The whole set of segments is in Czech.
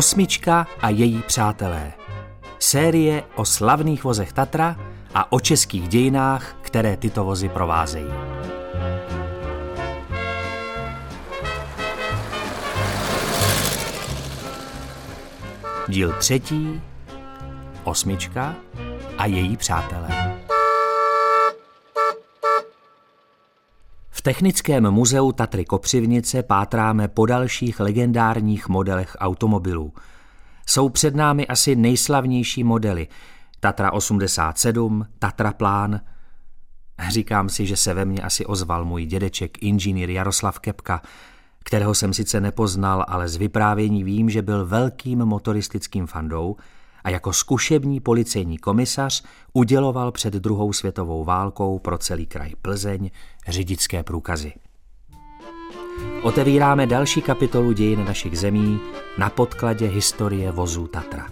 Osmička a její přátelé. Série o slavných vozech Tatra a o českých dějinách, které tyto vozy provázejí. Díl třetí, osmička a její přátelé. V Technickém muzeu Tatry Kopřivnice pátráme po dalších legendárních modelech automobilů. Jsou před námi asi nejslavnější modely. Tatra 87, Tatra Plán. Říkám si, že se ve mně asi ozval můj dědeček, inženýr Jaroslav Kepka, kterého jsem sice nepoznal, ale z vyprávění vím, že byl velkým motoristickým fandou a jako zkušební policejní komisař uděloval před druhou světovou válkou pro celý kraj Plzeň řidičské průkazy. Otevíráme další kapitolu dějin našich zemí na podkladě historie vozů Tatra.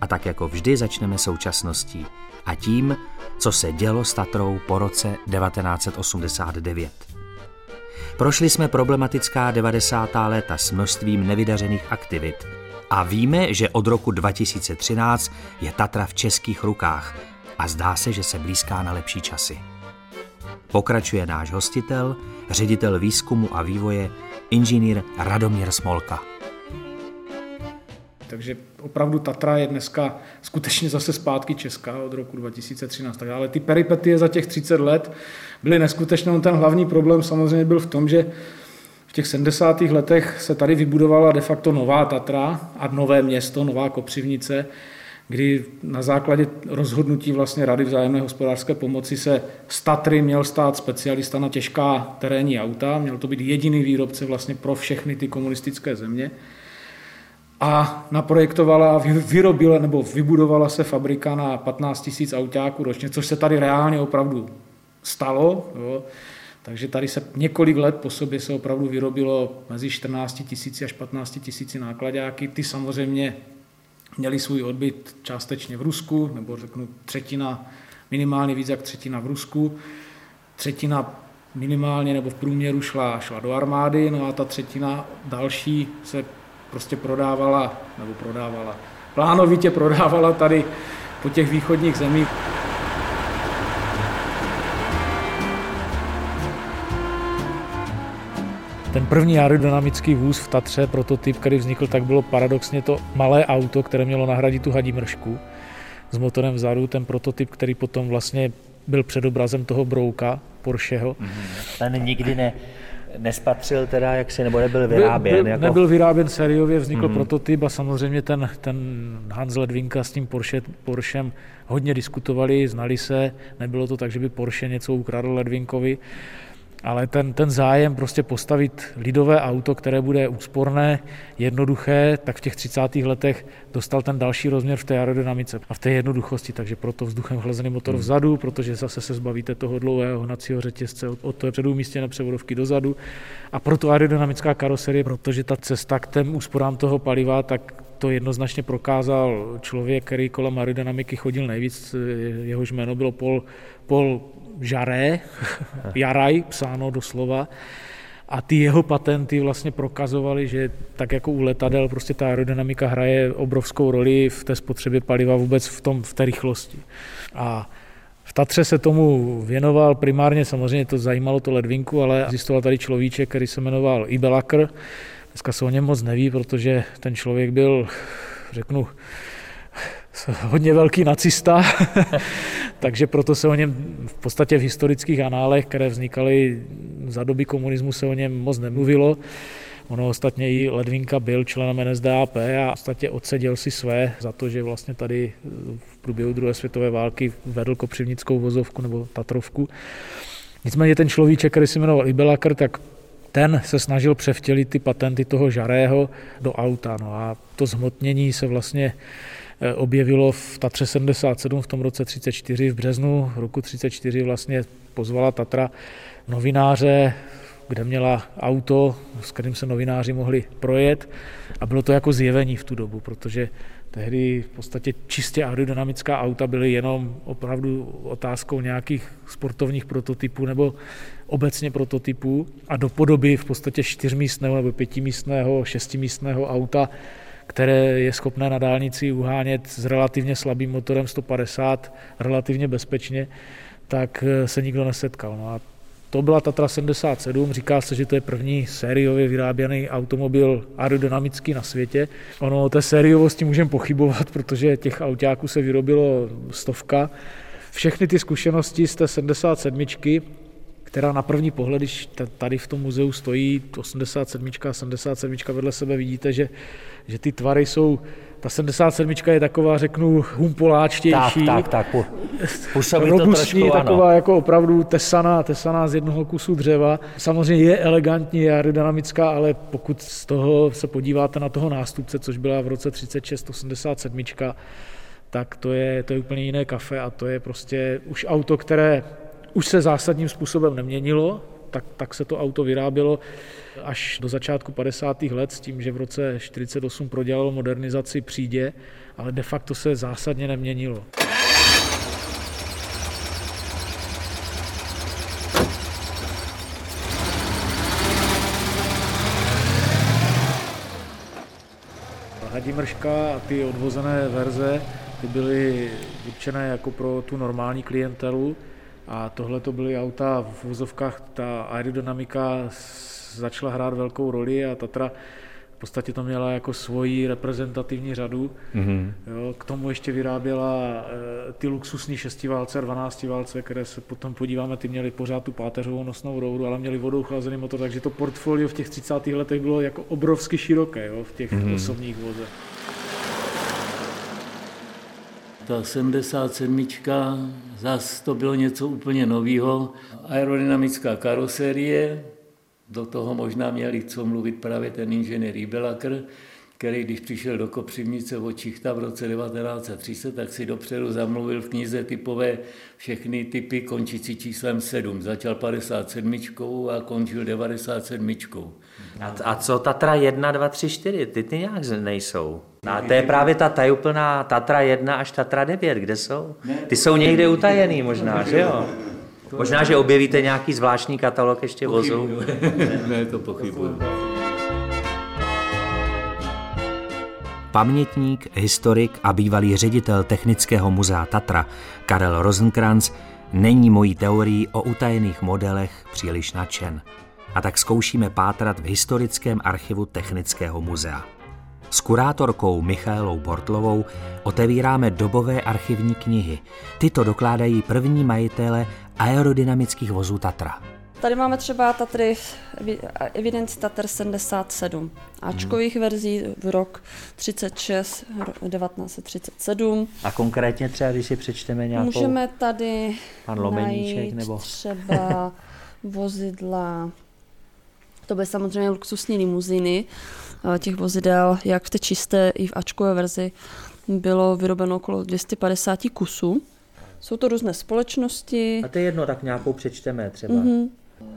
A tak jako vždy začneme současností a tím, co se dělo s Tatrou po roce 1989. Prošli jsme problematická 90. léta s množstvím nevydařených aktivit a víme, že od roku 2013 je Tatra v českých rukách a zdá se, že se blízká na lepší časy. Pokračuje náš hostitel, ředitel výzkumu a vývoje, inženýr Radomír Smolka. Takže opravdu Tatra je dneska skutečně zase zpátky česká od roku 2013. Ale ty peripetie za těch 30 let byly neskutečné. Ten hlavní problém samozřejmě byl v tom, že v těch 70. letech se tady vybudovala de facto nová Tatra a nové město, nová Kopřivnice, kdy na základě rozhodnutí vlastně Rady vzájemné hospodářské pomoci se z Tatry měl stát specialista na těžká terénní auta, měl to být jediný výrobce vlastně pro všechny ty komunistické země. A naprojektovala, vyrobila nebo vybudovala se fabrika na 15 000 autáků ročně, což se tady reálně opravdu stalo. Jo. Takže tady se několik let po sobě se opravdu vyrobilo mezi 14 tisíci až 15 tisíci nákladáky. Ty samozřejmě měli svůj odbyt částečně v Rusku, nebo řeknu třetina, minimálně víc jak třetina v Rusku, třetina minimálně nebo v průměru šla, šla do armády, no a ta třetina další se prostě prodávala, nebo prodávala, plánovitě prodávala tady po těch východních zemích. Ten první aerodynamický vůz v Tatře, prototyp, který vznikl, tak bylo paradoxně to malé auto, které mělo nahradit tu hadí mršku s motorem vzadu. Ten prototyp, který potom vlastně byl předobrazem toho brouka Porscheho. Mm-hmm. Ten nikdy ne, nespatřil teda, jak si nebo nebyl vyráběn? Byl, byl, jako... Nebyl vyráběn sériově, vznikl mm-hmm. prototyp a samozřejmě ten, ten Hans Ledvinka s tím Porsche, Porschem hodně diskutovali, znali se, nebylo to tak, že by Porsche něco ukradl Ledvinkovi, ale ten, ten zájem prostě postavit lidové auto, které bude úsporné, jednoduché, tak v těch 30. letech dostal ten další rozměr v té aerodynamice a v té jednoduchosti, takže proto vzduchem chlazený motor hmm. vzadu, protože zase se zbavíte toho dlouhého hnacího řetězce od, od toho předumístěné převodovky dozadu a proto aerodynamická karoserie, protože ta cesta k těm úsporám toho paliva, tak to jednoznačně prokázal člověk, který kolem aerodynamiky chodil nejvíc, jehož jméno bylo Paul, Paul Jaré, Jaraj, psáno doslova. A ty jeho patenty vlastně prokazovaly, že tak jako u letadel prostě ta aerodynamika hraje obrovskou roli v té spotřebě paliva vůbec v, tom, v té rychlosti. A v Tatře se tomu věnoval primárně, samozřejmě to zajímalo to ledvinku, ale existoval tady človíček, který se jmenoval Ibelakr. Dneska se o něm moc neví, protože ten člověk byl, řeknu, hodně velký nacista, takže proto se o něm v podstatě v historických análech, které vznikaly za doby komunismu, se o něm moc nemluvilo. Ono ostatně i Ledvinka byl členem NSDAP a v podstatě odseděl si své za to, že vlastně tady v průběhu druhé světové války vedl kopřivnickou vozovku nebo Tatrovku. Nicméně ten človíček, který se jmenoval Ibelakr, tak ten se snažil převtělit ty patenty toho žarého do auta. No a to zhmotnění se vlastně objevilo v Tatře 77 v tom roce 34 v březnu roku 34 vlastně pozvala Tatra novináře, kde měla auto, s kterým se novináři mohli projet. A bylo to jako zjevení v tu dobu, protože tehdy v podstatě čistě aerodynamická auta byly jenom opravdu otázkou nějakých sportovních prototypů nebo obecně prototypů. A do podoby v podstatě čtyřmístného nebo pětimístného, šestimístného auta které je schopné na dálnici uhánět s relativně slabým motorem 150 relativně bezpečně, tak eh, se nikdo nesetkal. No a to byla Tatra 77, říká se, že to je první sériově vyráběný automobil aerodynamický na světě. Ono o té sériovosti můžeme pochybovat, protože těch autáků se vyrobilo stovka. Všechny ty zkušenosti z té 77 která na první pohled, když tady v tom muzeu stojí 87 a 77 vedle sebe, vidíte, že, že ty tvary jsou ta 77 je taková, řeknu, humpoláčtější. Tak, tak, tak. Působí to trošku, taková ano. jako opravdu tesaná, tesaná z jednoho kusu dřeva. Samozřejmě je elegantní, je aerodynamická, ale pokud z toho se podíváte na toho nástupce, což byla v roce 36 87, tak to je, to je úplně jiné kafe a to je prostě už auto, které už se zásadním způsobem neměnilo, tak, tak se to auto vyrábělo až do začátku 50. let s tím, že v roce 48 prodělalo modernizaci přídě, ale de facto se zásadně neměnilo. Hadimrška a ty odvozené verze ty byly určené jako pro tu normální klientelu, a tohle to byly auta v vozovkách, ta aerodynamika začala hrát velkou roli a Tatra v podstatě to měla jako svoji reprezentativní řadu. Mm-hmm. Jo, k tomu ještě vyráběla e, ty luxusní šestiválce a dvanáctiválce, které se potom podíváme, ty měly pořád tu páteřovou nosnou roudu, ale měly vodou chlazený motor, takže to portfolio v těch 30. letech bylo jako obrovsky široké jo, v těch mm-hmm. osobních vozech. Ta 77 zase to bylo něco úplně nového. Aerodynamická karoserie, do toho možná měli co mluvit právě ten inženýr Ibelakr, který když přišel do Kopřivnice od Čichta v roce 1930, tak si dopředu zamluvil v knize typové všechny typy končící číslem 7. Začal 57 a končil 97. A, a co Tatra 1, 2, 3, 4? Ty ty nějak nejsou. A to je právě ta tajuplná Tatra 1 až Tatra 9, kde jsou? Ty jsou někde utajený možná, že jo? Možná, že objevíte nějaký zvláštní katalog ještě vozu. ne, to pochybuju. Pamětník, historik a bývalý ředitel Technického muzea Tatra Karel Rosenkrantz není mojí teorií o utajených modelech příliš nadšen. A tak zkoušíme pátrat v historickém archivu Technického muzea. S kurátorkou Michailou Bortlovou otevíráme dobové archivní knihy. Tyto dokládají první majitele aerodynamických vozů Tatra. Tady máme třeba Tatry, Evidence Tatar 77, Ačkových hmm. verzí v rok 36, 1937. A konkrétně třeba, když si přečteme nějakou... Můžeme tady pan Lomeníček, nebo... třeba vozidla, to byly samozřejmě luxusní limuzíny, těch vozidel, jak v té čisté i v Ačkové verzi, bylo vyrobeno okolo 250 kusů. Jsou to různé společnosti. A to je jedno, tak nějakou přečteme třeba. Mm-hmm.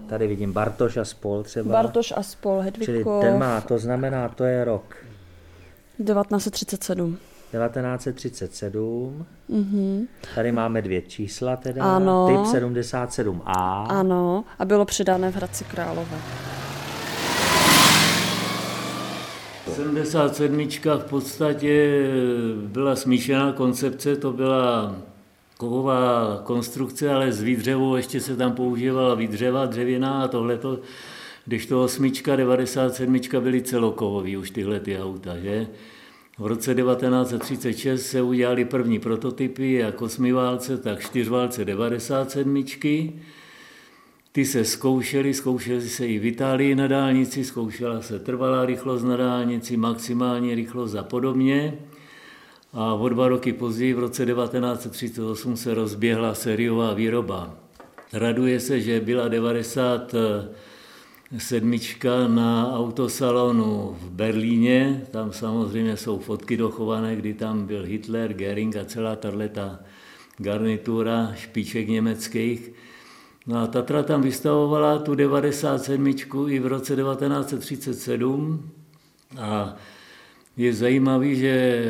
Tady vidím Bartoš a spol třeba. Bartoš a spol, Hedviko. Čili ten má, to znamená, to je rok. 1937. 1937. Mm-hmm. Tady máme dvě čísla teda. Ano. Typ 77A. Ano, a bylo přidané v Hradci Králové. 77. v podstatě byla smíšená koncepce, to byla kovová konstrukce, ale z výdřevu ještě se tam používala výdřeva dřevěná a tohleto, když to osmička, 97 byly celokovový už tyhle ty auta, že? V roce 1936 se udělali první prototypy, jak osmiválce, tak čtyřválce 97. Ty se zkoušely, zkoušely se i v Itálii na dálnici, zkoušela se trvalá rychlost na dálnici, maximální rychlost a podobně. A o dva roky později, v roce 1938, se rozběhla sériová výroba. Raduje se, že byla 97 na autosalonu v Berlíně, tam samozřejmě jsou fotky dochované, kdy tam byl Hitler, Göring a celá tato garnitura špiček německých. No a Tatra tam vystavovala tu 97 i v roce 1937 a je zajímavý, že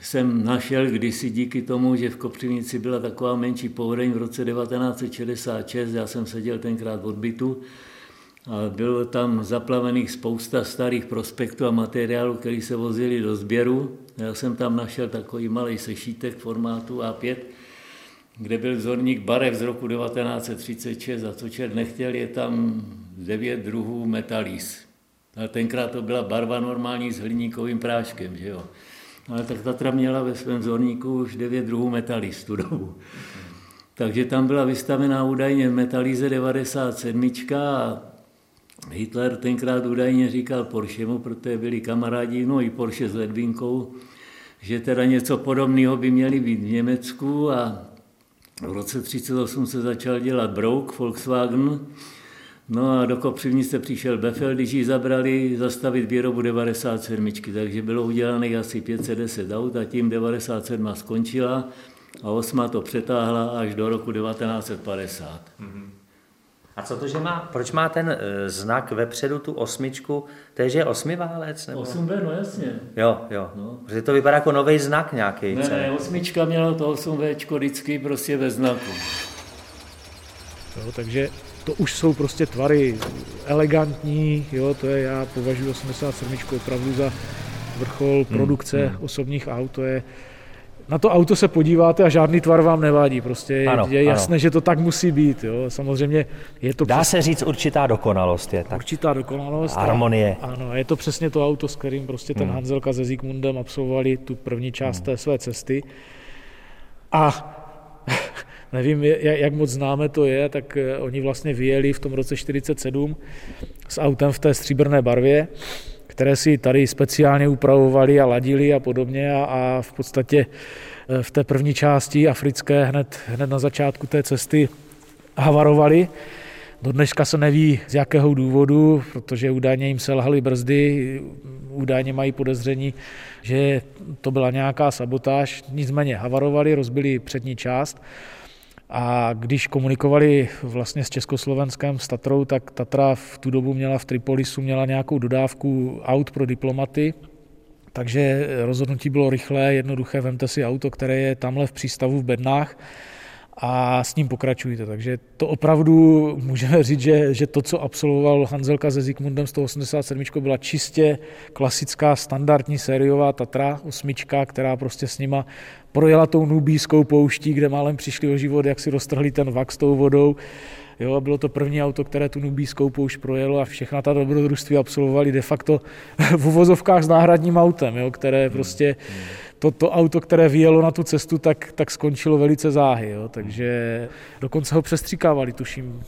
jsem našel kdysi díky tomu, že v Kopřivnici byla taková menší pohodeň v roce 1966, já jsem seděl tenkrát v odbytu A bylo tam zaplavených spousta starých prospektů a materiálů, které se vozili do sběru. Já jsem tam našel takový malý sešítek formátu A5, kde byl vzorník barev z roku 1936 a co nechtěl, je tam devět druhů metalís. Ale tenkrát to byla barva normální s hliníkovým práškem, že jo. Ale tak Tatra měla ve svém vzorníku už devět druhů metalís tu dobu. Takže tam byla vystavená údajně metalíze 97 a Hitler tenkrát údajně říkal Porschemu, protože byli kamarádi, no i Porsche s Ledvinkou, že teda něco podobného by měli být v Německu a v roce 1938 se začal dělat Brouk, Volkswagen, No a do Kopřivnice přišel Befel, když ji zabrali zastavit výrobu 97, takže bylo udělané asi 510 aut a tím 97 skončila a 8 to přetáhla až do roku 1950. Mm-hmm. A co to, že má, proč má ten uh, znak vepředu tu osmičku, to je, že je osmiválec? Nebo? 8B, no jasně. Jo, jo, no. protože to vypadá jako nový znak nějaký. Ne, ne, osmička měla to 8V vždycky prostě ve znaku. Jo, takže to už jsou prostě tvary elegantní, jo, to je, já považuji 87 opravdu za vrchol hmm, produkce hmm, hmm. osobních aut, to je na to auto se podíváte a žádný tvar vám nevadí. Prostě ano, je jasné, ano. že to tak musí být. Jo. Samozřejmě je to... Dá přes... se říct určitá dokonalost. Je tak. Určitá dokonalost. Harmonie. A, ano, je to přesně to auto, s kterým prostě ten hmm. Hanzelka se Zikmundem absolvovali tu první část hmm. té své cesty. A nevím, jak moc známe to je, tak eh, oni vlastně vyjeli v tom roce 47 s autem v té stříbrné barvě, které si tady speciálně upravovali a ladili a podobně a, a v podstatě eh, v té první části africké hned, hned na začátku té cesty havarovali. Do dneška se neví z jakého důvodu, protože údajně jim selhaly brzdy, údajně mají podezření, že to byla nějaká sabotáž, nicméně havarovali, rozbili přední část a když komunikovali vlastně s Československem, s Tatrou, tak Tatra v tu dobu měla v Tripolisu měla nějakou dodávku aut pro diplomaty, takže rozhodnutí bylo rychlé, jednoduché, vemte si auto, které je tamhle v přístavu v Bednách a s ním pokračujte. Takže to opravdu můžeme říct, že, že to, co absolvoval Hanzelka se Zikmundem 187, byla čistě klasická standardní sériová Tatra osmička, která prostě s nima projela tou nubískou pouští, kde málem přišli o život, jak si roztrhli ten vak s tou vodou. Jo, bylo to první auto, které tu nubískou poušť projelo a všechna ta dobrodružství absolvovali de facto v uvozovkách s náhradním autem, jo, které prostě to, to auto, které vyjelo na tu cestu, tak, tak skončilo velice záhy. Jo, takže dokonce ho přestříkávali, tuším.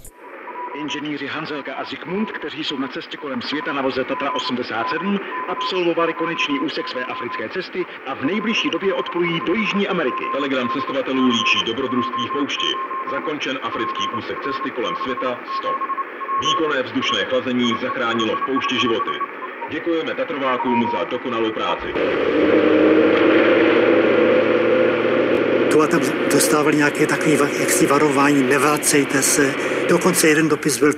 Inženýři Hanzelka a Zikmund, kteří jsou na cestě kolem světa na voze Tatra 87, absolvovali konečný úsek své africké cesty a v nejbližší době odpolují do Jižní Ameriky. Telegram cestovatelů líčí dobrodružství v poušti. Zakončen africký úsek cesty kolem světa, stop. Výkonné vzdušné chlazení zachránilo v poušti životy. Děkujeme Tatrovákům za dokonalou práci tu a tam dostávali nějaké takové jaksi varování, nevracejte se. Dokonce jeden dopis byl,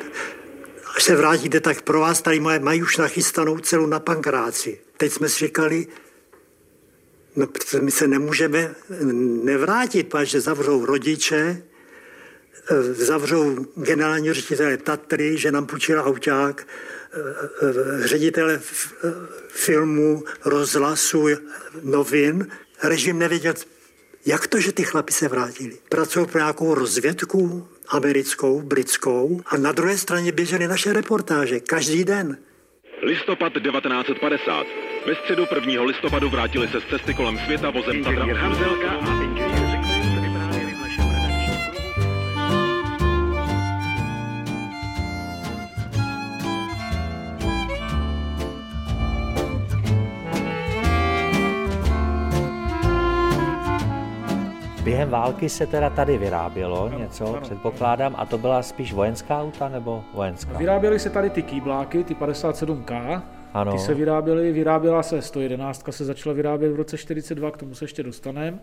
až se vrátíte, tak pro vás tady mají už nachystanou celou na pankráci. Teď jsme si říkali, no my se nemůžeme nevrátit, protože zavřou rodiče, eh, zavřou generální ředitele Tatry, že nám půjčila auták, eh, eh, ředitele filmu, rozhlasu, novin. Režim nevěděl, jak to, že ty chlapi se vrátili? Pracují pro nějakou rozvědku americkou, britskou a na druhé straně běžely naše reportáže každý den. Listopad 1950. Ve středu 1. listopadu vrátili se z cesty kolem světa vozem Tatra. Hanzelka a Během války se teda tady vyrábělo ano, něco, ano. předpokládám, a to byla spíš vojenská auta nebo vojenská? Vyráběly se tady ty kýbláky, ty 57K, ano. ty se vyráběly, vyráběla se 111, se začala vyrábět v roce 42, k tomu se ještě dostaneme.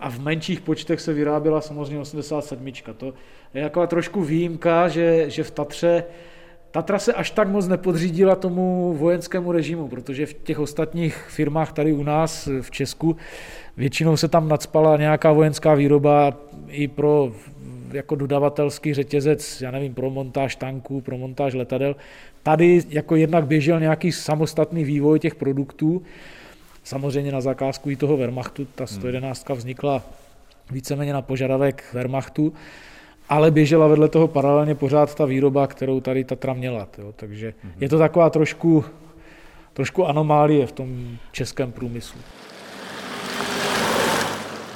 A v menších počtech se vyráběla samozřejmě 87. To je jako trošku výjimka, že, že v Tatře Tatra se až tak moc nepodřídila tomu vojenskému režimu, protože v těch ostatních firmách tady u nás v Česku většinou se tam nadspala nějaká vojenská výroba i pro jako dodavatelský řetězec, já nevím, pro montáž tanků, pro montáž letadel. Tady jako jednak běžel nějaký samostatný vývoj těch produktů, samozřejmě na zakázku i toho Wehrmachtu, ta 111 hmm. vznikla víceméně na požadavek Wehrmachtu, ale běžela vedle toho paralelně pořád ta výroba, kterou tady Tatra měla. Jo. Takže mm-hmm. je to taková trošku, trošku anomálie v tom českém průmyslu.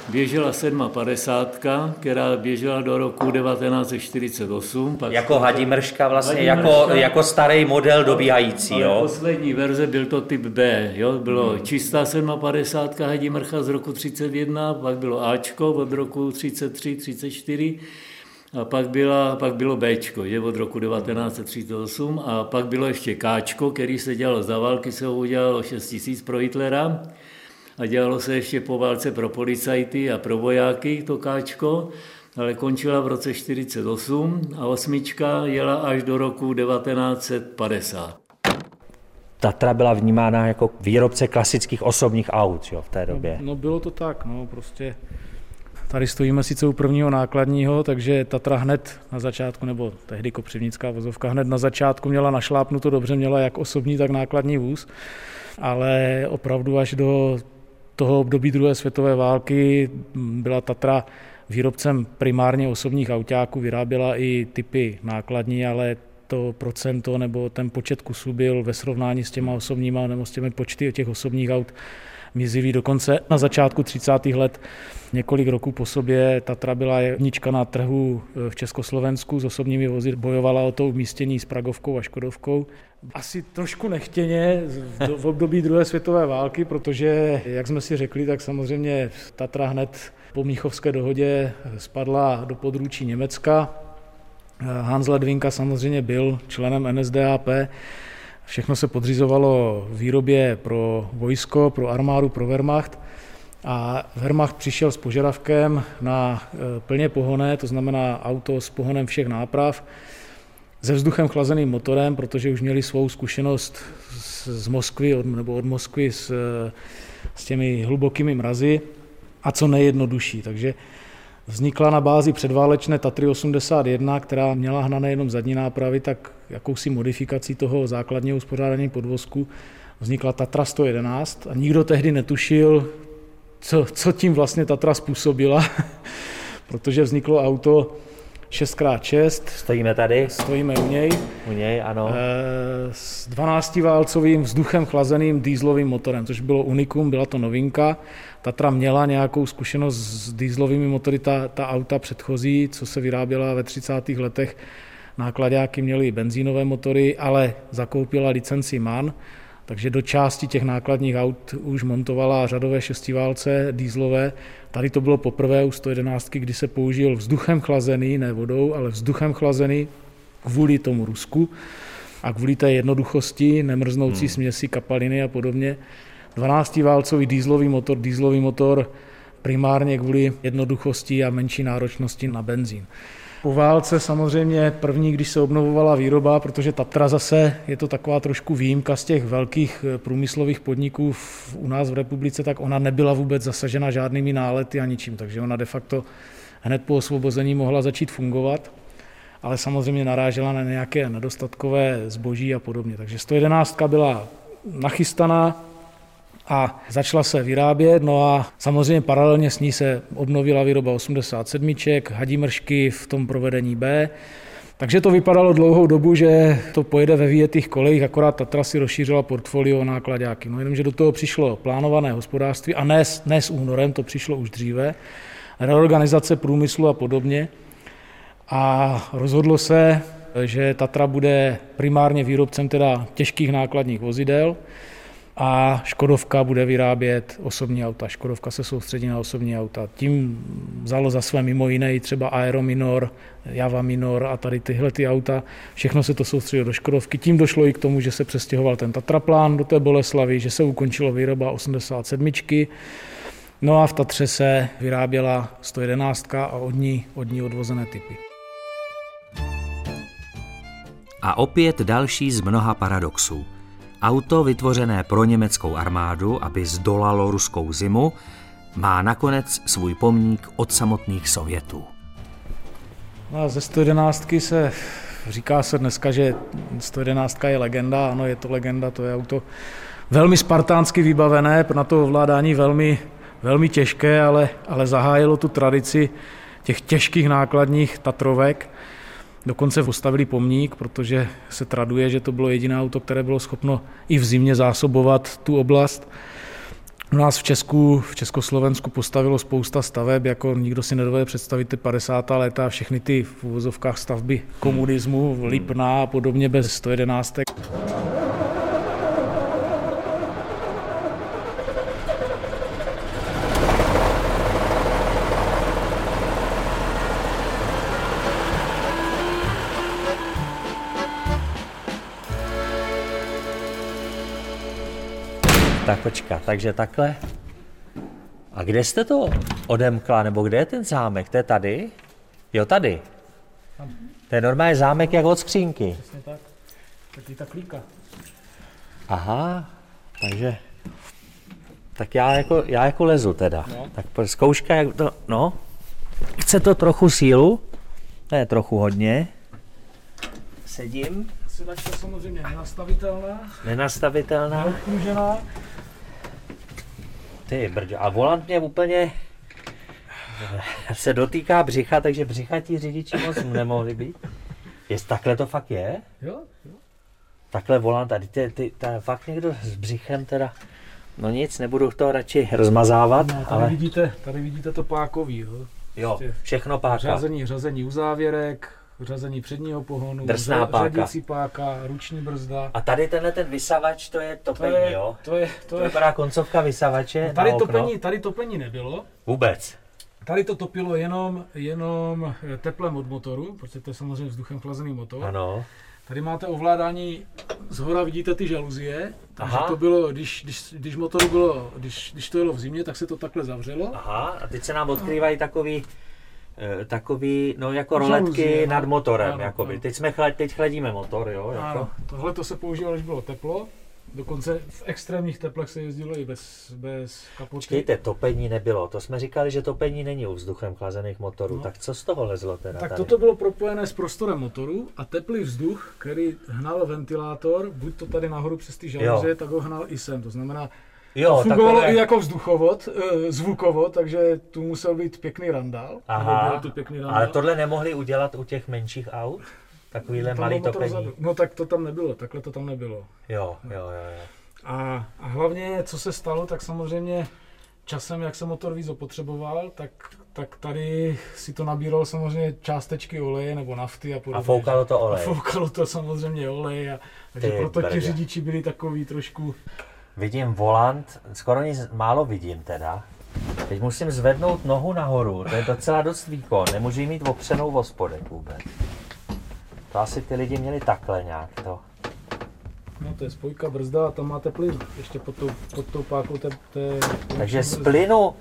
Běžela 750, která běžela do roku 1948. Pak jako hadimrška vlastně, jako, jako starý model dobíhající. Ale jo? poslední verze byl to typ B. Jo? Bylo hmm. čistá 750 hadimrcha z roku 31, pak bylo Ačko od roku 33, 34 a pak, byla, pak bylo B, je od roku 1938 a pak bylo ještě K, který se dělalo za války, se ho udělalo 6 tisíc pro Hitlera a dělalo se ještě po válce pro policajty a pro vojáky to Káčko, ale končila v roce 1948 a osmička jela až do roku 1950. Tatra byla vnímána jako výrobce klasických osobních aut jo, v té době. No, no bylo to tak, no prostě Tady stojíme sice u prvního nákladního, takže Tatra hned na začátku, nebo tehdy Kopřivnická vozovka hned na začátku měla našlápnuto dobře, měla jak osobní, tak nákladní vůz, ale opravdu až do toho období druhé světové války byla Tatra výrobcem primárně osobních autáků, vyráběla i typy nákladní, ale to procento nebo ten počet kusů byl ve srovnání s těma osobníma nebo s těmi počty těch osobních aut mizivý. Dokonce na začátku 30. let několik roků po sobě Tatra byla jednička na trhu eh, v Československu s osobními vozy, bojovala o to umístění s Pragovkou a Škodovkou. Asi trošku nechtěně v období druhé světové války, protože, jak jsme si řekli, tak samozřejmě Tatra hned po Míchovské dohodě spadla do područí Německa. Eh, Hans Ledvinka samozřejmě byl členem NSDAP, Všechno se podřizovalo výrobě pro vojsko, pro armádu, pro Wehrmacht. A Wehrmacht přišel s požadavkem na e, plně pohoné, to znamená auto s pohonem všech náprav, se vzduchem chlazeným motorem, protože už měli svou zkušenost z Moskvy od, nebo od Moskvy s, e, s těmi hlubokými mrazy a co nejjednodušší. Takže Vznikla na bázi předválečné Tatry 81, která měla hnané jenom zadní nápravy, tak jakousi modifikací toho základního uspořádání podvozku vznikla Tatra 111 a nikdo tehdy netušil, co, co tím vlastně Tatra způsobila, protože vzniklo auto 6x6. Stojíme tady. Stojíme u něj. U něj, ano. E, s 12-válcovým vzduchem chlazeným dýzlovým motorem, což bylo unikum, byla to novinka. Tatra měla nějakou zkušenost s dýzlovými motory, ta, ta auta předchozí, co se vyráběla ve 30. letech, nákladáky měly benzínové motory, ale zakoupila licenci MAN, takže do části těch nákladních aut už montovala řadové šestiválce dýzlové. Tady to bylo poprvé u 111, kdy se použil vzduchem chlazený, ne vodou, ale vzduchem chlazený kvůli tomu Rusku a kvůli té jednoduchosti, nemrznoucí hmm. směsi kapaliny a podobně. 12-válcový dýzlový motor, dýzlový motor primárně kvůli jednoduchosti a menší náročnosti na benzín. Po válce samozřejmě první, když se obnovovala výroba, protože Tatra zase je to taková trošku výjimka z těch velkých eh, průmyslových podniků v, u nás v republice, tak ona nebyla vůbec zasažena žádnými nálety a ničím, takže ona de facto hned po osvobození mohla začít fungovat, ale samozřejmě narážela na nějaké nedostatkové zboží a podobně. Takže 111 byla nachystaná, a začala se vyrábět, no a samozřejmě paralelně s ní se obnovila výroba 87, hadimršky v tom provedení B, takže to vypadalo dlouhou dobu, že to pojede ve výjetých kolejích, akorát Tatra si rozšířila portfolio nákladáky. No jenom, že do toho přišlo plánované hospodářství a ne, ne s únorem, to přišlo už dříve, reorganizace průmyslu a podobně. A rozhodlo se, že Tatra bude primárně výrobcem teda těžkých nákladních vozidel, a Škodovka bude vyrábět osobní auta. Škodovka se soustředí na osobní auta. Tím vzalo za své mimo jiné třeba Aero Minor, Java Minor a tady tyhle ty auta. Všechno se to soustředilo do Škodovky. Tím došlo i k tomu, že se přestěhoval ten Tatraplán do té Boleslavy, že se ukončilo výroba 87. No a v Tatře se vyráběla 111 a od ní, od ní odvozené typy. A opět další z mnoha paradoxů. Auto vytvořené pro německou armádu, aby zdolalo ruskou zimu, má nakonec svůj pomník od samotných Sovětů. No ze 111 se říká se dneska, že 111 je legenda, ano, je to legenda, to je auto velmi spartánsky vybavené, na to ovládání velmi, velmi těžké, ale, ale zahájilo tu tradici těch těžkých nákladních Tatrovek. Dokonce postavili pomník, protože se traduje, že to bylo jediné auto, které bylo schopno i v zimě zásobovat tu oblast. U nás v Česku, v Československu postavilo spousta staveb, jako nikdo si nedovede představit ty 50. léta, všechny ty v uvozovkách stavby komunismu, Lipná a podobně bez 111. Tak počkat, takže takhle. A kde jste to odemkla, nebo kde je ten zámek? To je tady? Jo, tady. To je normálně zámek jak od skřínky. Přesně tak. Taky ta klíka. Aha, takže... Tak já jako, já jako lezu teda. No. Tak zkouška, jak to, no. Chce to trochu sílu. To je trochu hodně. Sedím. Sedačka samozřejmě nenastavitelná, Nenastavitelná. neobkružená. Ty brďo, a volant mě úplně se dotýká břicha, takže břichatí řidiči moc nemohli být. Jest, takhle to fakt je? Jo, jo. Takhle volant a ty, ty, ty, ta, fakt někdo s břichem teda, no nic, nebudu to radši rozmazávat, No, tady, ale vidíte, tady vidíte to pákový. Jo. jo, všechno páka. Řazení, řazení uzávěrek, řazení předního pohonu, Drsná páka. řadící páka, ruční brzda. A tady tenhle ten vysavač, to je To topení, je, jo? to je, to To je, vypadá koncovka vysavače tady na okno. topení, tady topení nebylo. Vůbec. Tady to topilo jenom, jenom eh, teplem od motoru, protože to je samozřejmě vzduchem chlazený motor. Ano. Tady máte ovládání, z hora vidíte ty žaluzie, takže Aha. to bylo, když, když, když motoru bylo, když, když to jelo v zimě, tak se to takhle zavřelo. Aha, a teď se nám odkrývají takový, takový, no jako Žaluzie, roletky no. nad motorem, Ano, jakoby. ano. Teď jsme chlad, teď chladíme motor, jo? Jako. Ano, tohle to se používalo, když bylo teplo. Dokonce v extrémních teplech se jezdilo i bez, bez kapoty. Počkejte, topení nebylo. To jsme říkali, že topení není u vzduchem chlazených motorů. No. Tak co z toho lezlo teda Tak tady? toto bylo propojené s prostorem motoru a teplý vzduch, který hnal ventilátor, buď to tady nahoru přes ty žaluzie, tak ho hnal i sem. To znamená, Jo, to fungovalo takové- i jako vzduchovod, eh, zvukovod, takže tu musel být pěkný randál. Aha, tu pěkný randál. ale tohle nemohli udělat u těch menších aut? Takovýhle Tam malý topení? vzadu. No tak to tam nebylo, takhle to tam nebylo. Jo, jo, jo, jo. A, a hlavně, co se stalo, tak samozřejmě časem, jak se motor víc opotřeboval, tak, tak tady si to nabíralo samozřejmě částečky oleje nebo nafty a podobně. A foukalo to A olej. foukalo to samozřejmě olej. A, takže Ty proto ti brdě. řidiči byli takový trošku... Vidím volant, skoro nic málo vidím teda. Teď musím zvednout nohu nahoru, to je docela dost výkon, nemůžu mít opřenou v hospodek vůbec. To asi ty lidi měli takhle nějak to. No to je spojka, brzda a tam máte plyn. Ještě pod tou, pod tou pákou té... té Takže z plynu,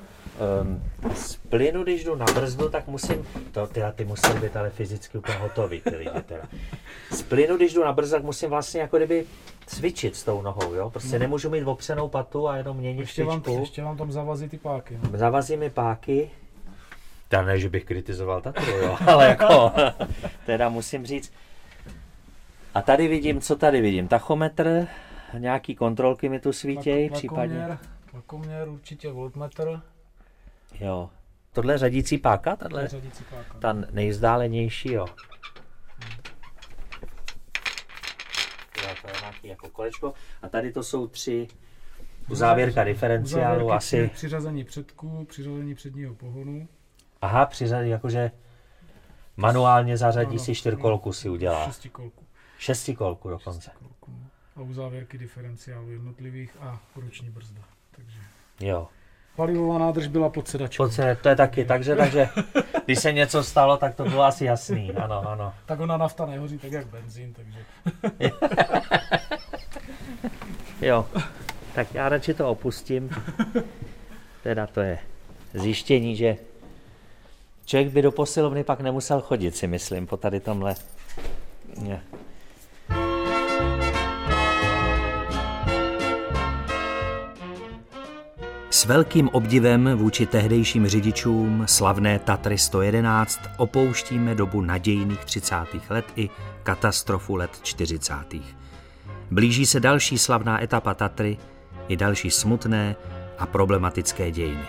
um, z plynu, když jdu na brzdu, tak musím, to ty, ty musí být ale fyzicky úplně hotový, ty lidi teda. Z plynu, když jdu na brzdu, tak musím vlastně jako kdyby cvičit s tou nohou, jo? Prostě nemůžu mít opřenou patu a jenom měnit Ještě vám, špičku. ještě vám tam zavazí ty páky. No. Zavazí mi páky. Já ne, že bych kritizoval Tatru, jo, ale jako, teda musím říct. A tady vidím, co tady vidím? Tachometr, nějaký kontrolky mi tu svítějí, Tlak- případně. Tlakoměr, určitě voltmetr, Jo. Tohle je řadící páka, tahle? řadící páka. Ta nejvzdálenější, jo. Jo, to je nějaký jako kolečko. A tady to jsou tři uzávěrka diferenciálu, Uzávěrky asi. při- Přiřazení předků, přiřazení předního pohonu. Aha, přiřadí, jakože manuálně zařadí Ano, si čtyřkolku si udělá. Šestikolku. Šestikolku dokonce. Šestikolku. A uzávěrky diferenciálu jednotlivých a ruční brzda. Takže Jo. Palivová nádrž byla pod sedačkou. Pocit, to je taky, takže, takže když se něco stalo, tak to bylo asi jasný. Ano, ano. Tak ona nafta nehoří tak jak benzín, takže Jo. Tak já radši to opustím. Teda to je zjištění, že člověk by do posilovny pak nemusel chodit, si myslím, po tady tomhle. Ne. S velkým obdivem vůči tehdejším řidičům slavné Tatry 111 opouštíme dobu nadějných 30. let i katastrofu let 40. Blíží se další slavná etapa Tatry i další smutné a problematické dějiny.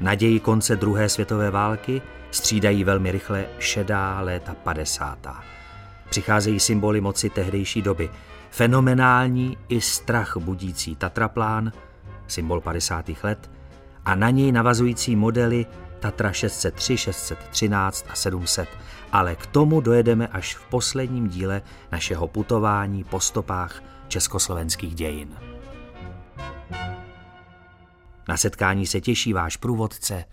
Naději konce druhé světové války střídají velmi rychle šedá léta 50. Přicházejí symboly moci tehdejší doby, fenomenální i strach budící Tatraplán, symbol 50. let, a na něj navazující modely Tatra 603, 613 a 700, ale k tomu dojedeme až v posledním díle našeho putování po stopách československých dějin. Na setkání se těší váš průvodce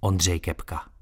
Ondřej Kepka.